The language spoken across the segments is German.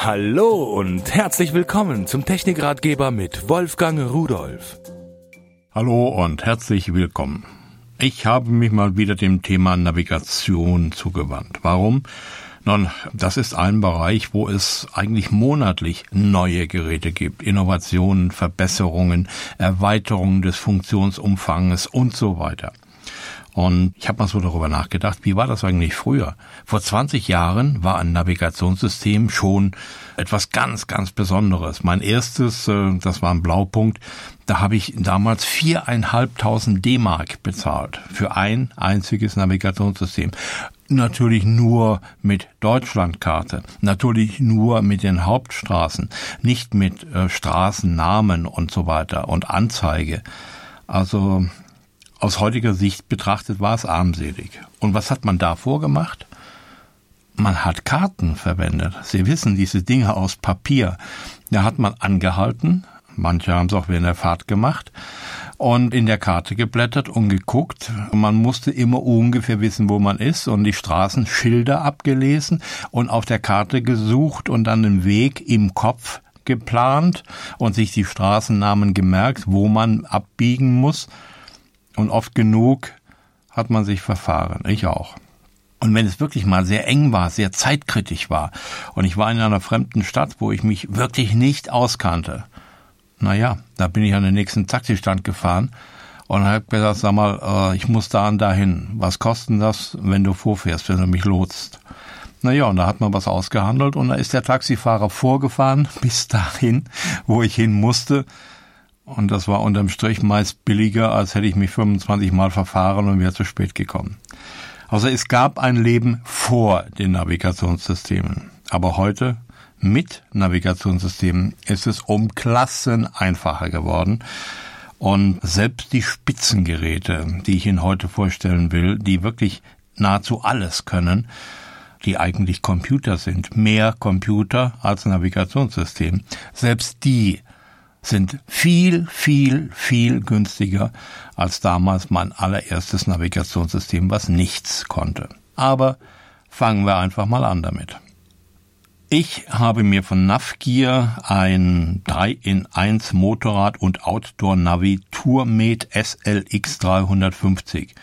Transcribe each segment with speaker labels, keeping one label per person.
Speaker 1: Hallo und herzlich willkommen zum Technikratgeber mit Wolfgang Rudolf.
Speaker 2: Hallo und herzlich willkommen. Ich habe mich mal wieder dem Thema Navigation zugewandt. Warum? Nun, das ist ein Bereich, wo es eigentlich monatlich neue Geräte gibt, Innovationen, Verbesserungen, Erweiterungen des Funktionsumfanges und so weiter. Und ich habe mal so darüber nachgedacht, wie war das eigentlich früher? Vor 20 Jahren war ein Navigationssystem schon etwas ganz, ganz Besonderes. Mein erstes, äh, das war ein Blaupunkt, da habe ich damals viereinhalbtausend D-Mark bezahlt für ein einziges Navigationssystem. Natürlich nur mit Deutschlandkarte, natürlich nur mit den Hauptstraßen, nicht mit äh, Straßennamen und so weiter und Anzeige. Also aus heutiger Sicht betrachtet war es armselig. Und was hat man davor gemacht? Man hat Karten verwendet. Sie wissen, diese Dinge aus Papier. Da hat man angehalten, manche haben es auch während der Fahrt gemacht, und in der Karte geblättert und geguckt. Man musste immer ungefähr wissen, wo man ist und die Straßenschilder abgelesen und auf der Karte gesucht und dann den Weg im Kopf geplant und sich die Straßennamen gemerkt, wo man abbiegen muss. Und oft genug hat man sich verfahren. Ich auch. Und wenn es wirklich mal sehr eng war, sehr zeitkritisch war, und ich war in einer fremden Stadt, wo ich mich wirklich nicht auskannte, naja, da bin ich an den nächsten Taxistand gefahren und habe gesagt, sag mal, äh, ich muss da und dahin. Was kostet das, wenn du vorfährst, wenn du mich lotst? Naja, und da hat man was ausgehandelt und da ist der Taxifahrer vorgefahren bis dahin, wo ich hin musste. Und das war unterm Strich meist billiger, als hätte ich mich 25 Mal verfahren und wäre zu spät gekommen. Also es gab ein Leben vor den Navigationssystemen. Aber heute mit Navigationssystemen ist es um Klassen einfacher geworden. Und selbst die Spitzengeräte, die ich Ihnen heute vorstellen will, die wirklich nahezu alles können, die eigentlich Computer sind, mehr Computer als Navigationssystem, selbst die sind viel, viel, viel günstiger als damals mein allererstes Navigationssystem, was nichts konnte. Aber fangen wir einfach mal an damit. Ich habe mir von Navgear ein 3 in 1 Motorrad und Outdoor Navi Tourmate SLX 350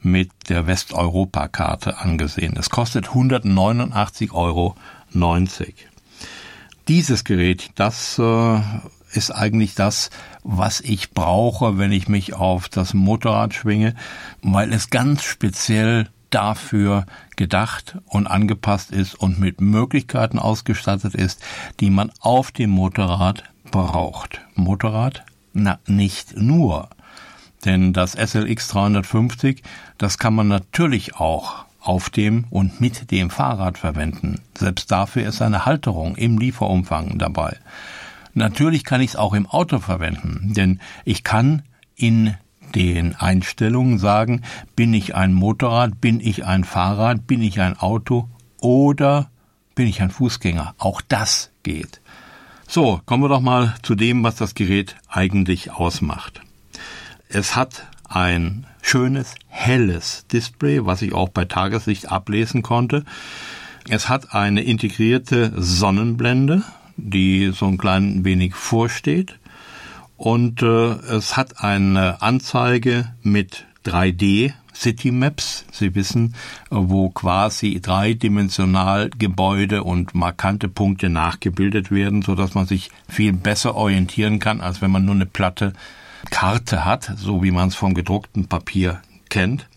Speaker 2: mit der Westeuropa-Karte angesehen. Es kostet 189,90 Euro. Dieses Gerät, das äh, ist eigentlich das, was ich brauche, wenn ich mich auf das Motorrad schwinge, weil es ganz speziell dafür gedacht und angepasst ist und mit Möglichkeiten ausgestattet ist, die man auf dem Motorrad braucht. Motorrad? Na, nicht nur. Denn das SLX 350, das kann man natürlich auch auf dem und mit dem Fahrrad verwenden. Selbst dafür ist eine Halterung im Lieferumfang dabei. Natürlich kann ich es auch im Auto verwenden, denn ich kann in den Einstellungen sagen, bin ich ein Motorrad, bin ich ein Fahrrad, bin ich ein Auto oder bin ich ein Fußgänger. Auch das geht. So, kommen wir doch mal zu dem, was das Gerät eigentlich ausmacht. Es hat ein schönes, helles Display, was ich auch bei Tageslicht ablesen konnte. Es hat eine integrierte Sonnenblende, die so ein klein wenig vorsteht. Und äh, es hat eine Anzeige mit 3D City Maps. Sie wissen, wo quasi dreidimensional Gebäude und markante Punkte nachgebildet werden, so dass man sich viel besser orientieren kann, als wenn man nur eine platte Karte hat, so wie man es vom gedruckten Papier kennt.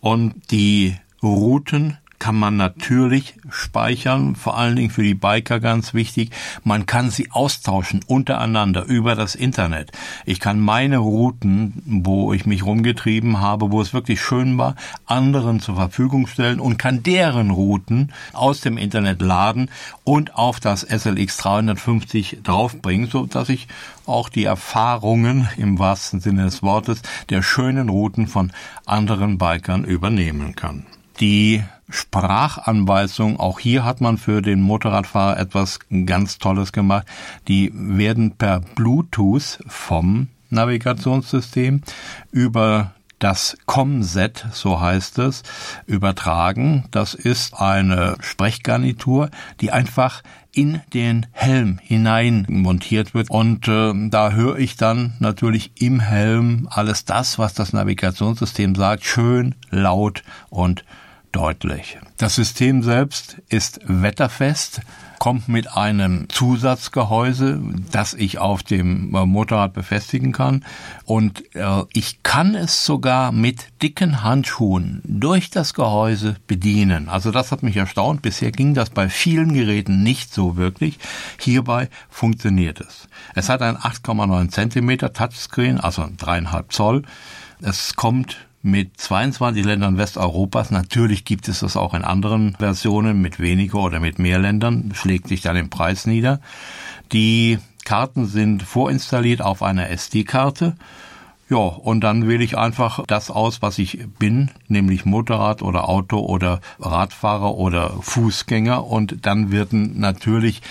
Speaker 2: Und die Routen kann man natürlich speichern, vor allen Dingen für die Biker ganz wichtig. Man kann sie austauschen untereinander über das Internet. Ich kann meine Routen, wo ich mich rumgetrieben habe, wo es wirklich schön war, anderen zur Verfügung stellen und kann deren Routen aus dem Internet laden und auf das SLX 350 draufbringen, so dass ich auch die Erfahrungen im wahrsten Sinne des Wortes der schönen Routen von anderen Bikern übernehmen kann. Die Sprachanweisung, auch hier hat man für den Motorradfahrer etwas ganz Tolles gemacht. Die werden per Bluetooth vom Navigationssystem über das ComSet, so heißt es, übertragen. Das ist eine Sprechgarnitur, die einfach in den Helm hinein montiert wird. Und äh, da höre ich dann natürlich im Helm alles das, was das Navigationssystem sagt, schön, laut und deutlich. Das System selbst ist wetterfest, kommt mit einem Zusatzgehäuse, das ich auf dem äh, Motorrad befestigen kann. Und äh, ich kann es sogar mit dicken Handschuhen durch das Gehäuse bedienen. Also das hat mich erstaunt. Bisher ging das bei vielen Geräten nicht so wirklich. Hierbei funktioniert es. Es hat ein 8,9 Zentimeter Touchscreen, also dreieinhalb Zoll. Es kommt mit 22 Ländern Westeuropas. Natürlich gibt es das auch in anderen Versionen mit weniger oder mit mehr Ländern, schlägt sich dann im Preis nieder. Die Karten sind vorinstalliert auf einer SD-Karte. Ja, und dann wähle ich einfach das aus, was ich bin, nämlich Motorrad oder Auto oder Radfahrer oder Fußgänger. Und dann werden natürlich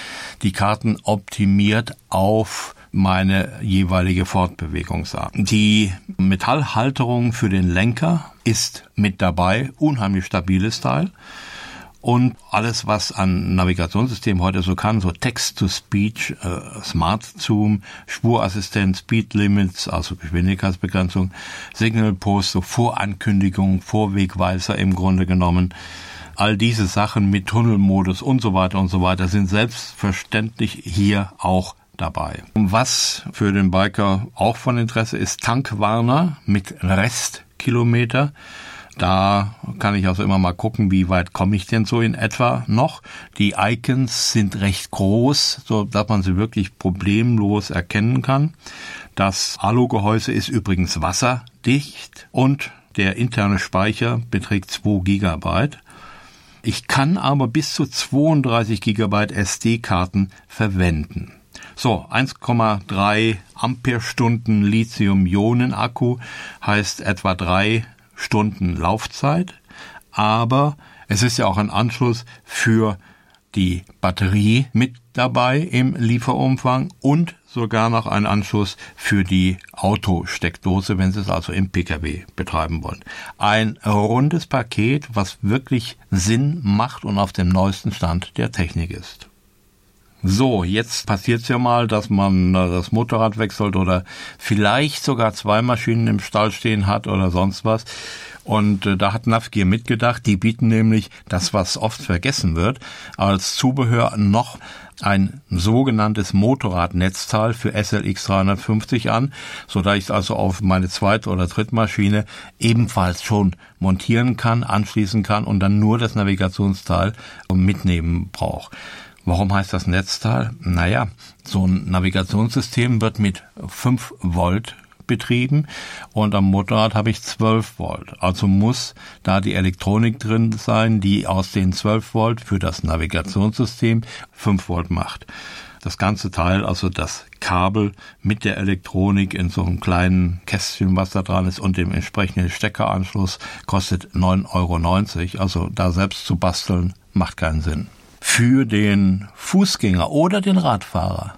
Speaker 2: die Karten optimiert auf meine jeweilige Fortbewegungsart. Die Metallhalterung für den Lenker ist mit dabei, unheimlich stabiles Teil. Und alles, was an Navigationssystem heute so kann, so Text-to-Speech, äh, Smart Zoom, Spurassistent, Speed Limits, also Geschwindigkeitsbegrenzung, Signal Post, so Vorankündigung, Vorwegweiser im Grunde genommen, all diese Sachen mit Tunnelmodus und so weiter und so weiter sind selbstverständlich hier auch dabei. Was für den Biker auch von Interesse ist, Tankwarner mit Restkilometer. Da kann ich also immer mal gucken, wie weit komme ich denn so in etwa noch. Die Icons sind recht groß, so dass man sie wirklich problemlos erkennen kann. Das Alugehäuse ist übrigens wasserdicht und der interne Speicher beträgt 2 Gigabyte. Ich kann aber bis zu 32 Gigabyte SD-Karten verwenden. So, 1,3 Ampere-Stunden Lithium-Ionen-Akku heißt etwa drei Stunden Laufzeit, aber es ist ja auch ein Anschluss für die Batterie mit dabei im Lieferumfang und sogar noch ein Anschluss für die Autosteckdose, wenn Sie es also im Pkw betreiben wollen. Ein rundes Paket, was wirklich Sinn macht und auf dem neuesten Stand der Technik ist. So, jetzt passiert's ja mal, dass man äh, das Motorrad wechselt oder vielleicht sogar zwei Maschinen im Stall stehen hat oder sonst was. Und äh, da hat Navgear mitgedacht. Die bieten nämlich das, was oft vergessen wird, als Zubehör noch ein sogenanntes Motorradnetzteil für SLX 350 an, so dass ich es also auf meine zweite oder Drittmaschine ebenfalls schon montieren kann, anschließen kann und dann nur das Navigationsteil mitnehmen brauche. Warum heißt das Netzteil? Naja, so ein Navigationssystem wird mit 5 Volt betrieben und am Motorrad habe ich 12 Volt. Also muss da die Elektronik drin sein, die aus den 12 Volt für das Navigationssystem 5 Volt macht. Das ganze Teil, also das Kabel mit der Elektronik in so einem kleinen Kästchen, was da dran ist und dem entsprechenden Steckeranschluss kostet 9,90 Euro. Also da selbst zu basteln macht keinen Sinn für den Fußgänger oder den Radfahrer.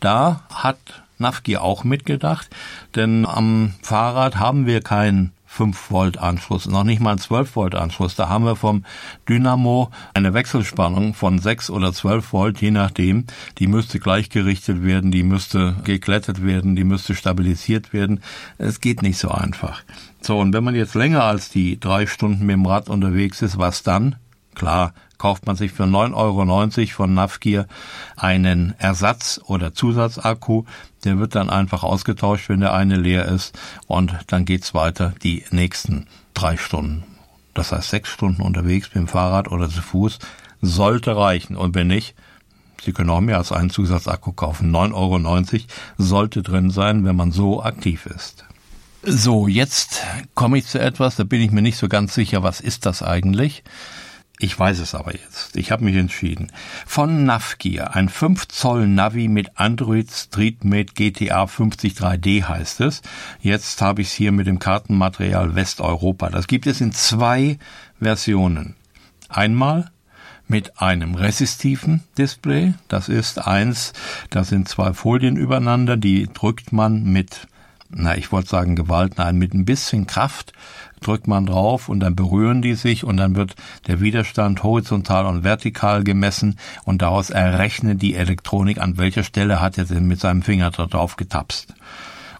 Speaker 2: Da hat Navki auch mitgedacht, denn am Fahrrad haben wir keinen 5 Volt Anschluss, noch nicht mal einen 12 Volt Anschluss. Da haben wir vom Dynamo eine Wechselspannung von 6 oder 12 Volt, je nachdem. Die müsste gleichgerichtet werden, die müsste geklettet werden, die müsste stabilisiert werden. Es geht nicht so einfach. So, und wenn man jetzt länger als die drei Stunden mit dem Rad unterwegs ist, was dann? Klar, kauft man sich für 9,90 Euro von Navgear einen Ersatz- oder Zusatzakku. Der wird dann einfach ausgetauscht, wenn der eine leer ist. Und dann geht's weiter die nächsten drei Stunden. Das heißt sechs Stunden unterwegs mit dem Fahrrad oder zu Fuß sollte reichen. Und wenn nicht, Sie können auch mehr als einen Zusatzakku kaufen. 9,90 Euro sollte drin sein, wenn man so aktiv ist. So, jetzt komme ich zu etwas, da bin ich mir nicht so ganz sicher, was ist das eigentlich? Ich weiß es aber jetzt. Ich habe mich entschieden. Von Navgear, ein 5 Zoll Navi mit Android StreetMate GTA 50 3D heißt es. Jetzt habe ich es hier mit dem Kartenmaterial Westeuropa. Das gibt es in zwei Versionen. Einmal mit einem resistiven Display. Das ist eins, da sind zwei Folien übereinander, die drückt man mit na, ich wollte sagen Gewalt, nein, mit ein bisschen Kraft drückt man drauf und dann berühren die sich und dann wird der Widerstand horizontal und vertikal gemessen und daraus errechnet die Elektronik, an welcher Stelle hat er denn mit seinem Finger drauf getapst.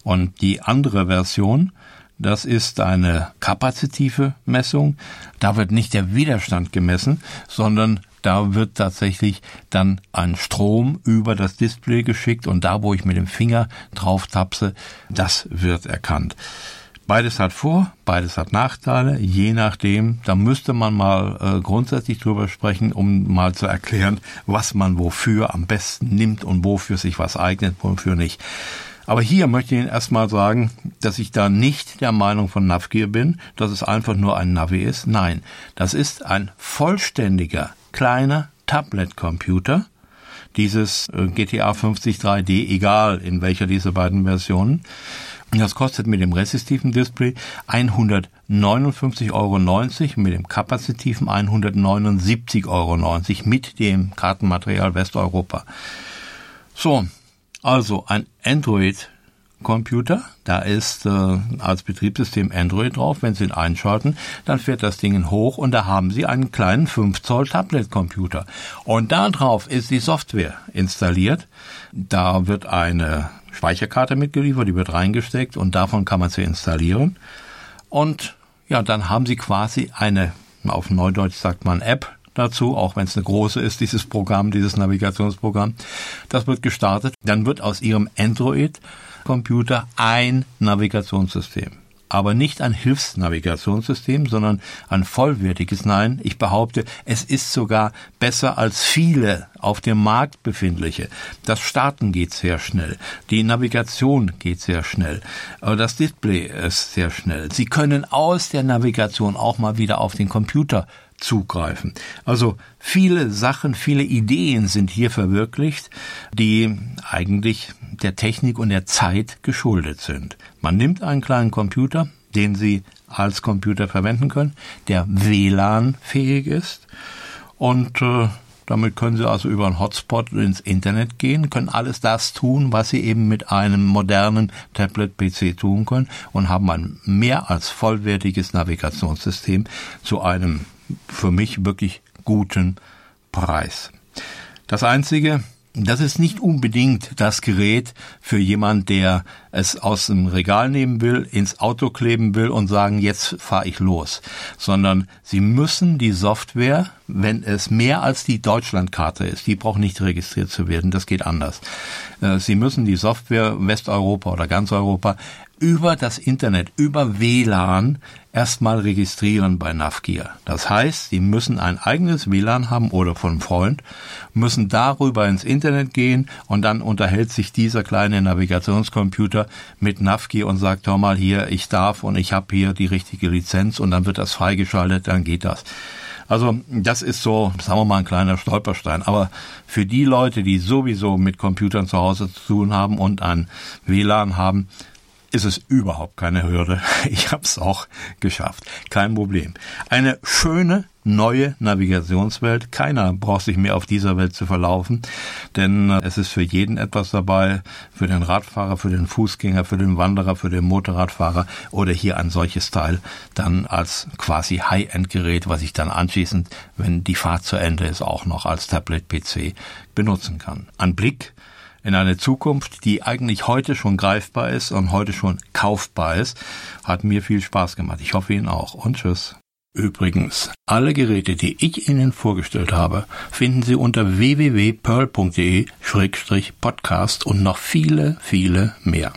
Speaker 2: Und die andere Version, das ist eine kapazitive Messung. Da wird nicht der Widerstand gemessen, sondern da wird tatsächlich dann ein Strom über das Display geschickt und da, wo ich mit dem Finger drauf tapse, das wird erkannt. Beides hat Vor-, beides hat Nachteile, je nachdem. Da müsste man mal äh, grundsätzlich drüber sprechen, um mal zu erklären, was man wofür am besten nimmt und wofür sich was eignet, wofür nicht. Aber hier möchte ich Ihnen erstmal sagen, dass ich da nicht der Meinung von Navgear bin, dass es einfach nur ein Navi ist. Nein, das ist ein vollständiger kleiner Tablet-Computer, dieses äh, GTA 50 3D, egal in welcher dieser beiden Versionen. Das kostet mit dem resistiven Display 159,90 Euro, mit dem kapazitiven 179,90 Euro mit dem Kartenmaterial Westeuropa. So, also ein Android Computer. Da ist äh, als Betriebssystem Android drauf. Wenn Sie ihn einschalten, dann fährt das Ding hoch und da haben Sie einen kleinen 5 Zoll Tablet Computer. Und da drauf ist die Software installiert. Da wird eine Speicherkarte mitgeliefert, die wird reingesteckt und davon kann man sie installieren. Und ja, dann haben Sie quasi eine, auf Neudeutsch sagt man App, dazu, auch wenn es eine große ist, dieses Programm, dieses Navigationsprogramm. Das wird gestartet. Dann wird aus Ihrem Android Computer ein Navigationssystem. Aber nicht ein Hilfsnavigationssystem, sondern ein vollwertiges. Nein, ich behaupte, es ist sogar besser als viele auf dem Markt befindliche. Das Starten geht sehr schnell. Die Navigation geht sehr schnell. Das Display ist sehr schnell. Sie können aus der Navigation auch mal wieder auf den Computer zugreifen. Also viele Sachen, viele Ideen sind hier verwirklicht, die eigentlich der Technik und der Zeit geschuldet sind. Man nimmt einen kleinen Computer, den Sie als Computer verwenden können, der WLAN-fähig ist und äh, damit können Sie also über einen Hotspot ins Internet gehen, können alles das tun, was Sie eben mit einem modernen Tablet-PC tun können und haben ein mehr als vollwertiges Navigationssystem zu einem für mich wirklich guten Preis. Das Einzige, das ist nicht unbedingt das Gerät für jemand, der es aus dem Regal nehmen will, ins Auto kleben will und sagen, jetzt fahre ich los, sondern Sie müssen die Software, wenn es mehr als die Deutschlandkarte ist, die braucht nicht registriert zu werden, das geht anders. Äh, Sie müssen die Software Westeuropa oder ganz Europa über das Internet, über WLAN erstmal registrieren bei Navgear. Das heißt, Sie müssen ein eigenes WLAN haben oder von Freund, müssen darüber ins Internet gehen und dann unterhält sich dieser kleine Navigationscomputer mit Navgear und sagt, hör mal hier, ich darf und ich habe hier die richtige Lizenz und dann wird das freigeschaltet, dann geht das. Also das ist so, sagen wir mal, ein kleiner Stolperstein. Aber für die Leute, die sowieso mit Computern zu Hause zu tun haben und ein WLAN haben, ist es überhaupt keine Hürde. Ich habe es auch geschafft. Kein Problem. Eine schöne neue Navigationswelt. Keiner braucht sich mehr auf dieser Welt zu verlaufen, denn äh, es ist für jeden etwas dabei, für den Radfahrer, für den Fußgänger, für den Wanderer, für den Motorradfahrer oder hier ein solches Teil dann als quasi High-End-Gerät, was ich dann anschließend, wenn die Fahrt zu Ende ist, auch noch als Tablet-PC benutzen kann. Ein Blick in eine Zukunft, die eigentlich heute schon greifbar ist und heute schon kaufbar ist, hat mir viel Spaß gemacht. Ich hoffe Ihnen auch. Und tschüss. Übrigens, alle Geräte, die ich Ihnen vorgestellt habe, finden Sie unter www.pearl.de-podcast und noch viele, viele mehr.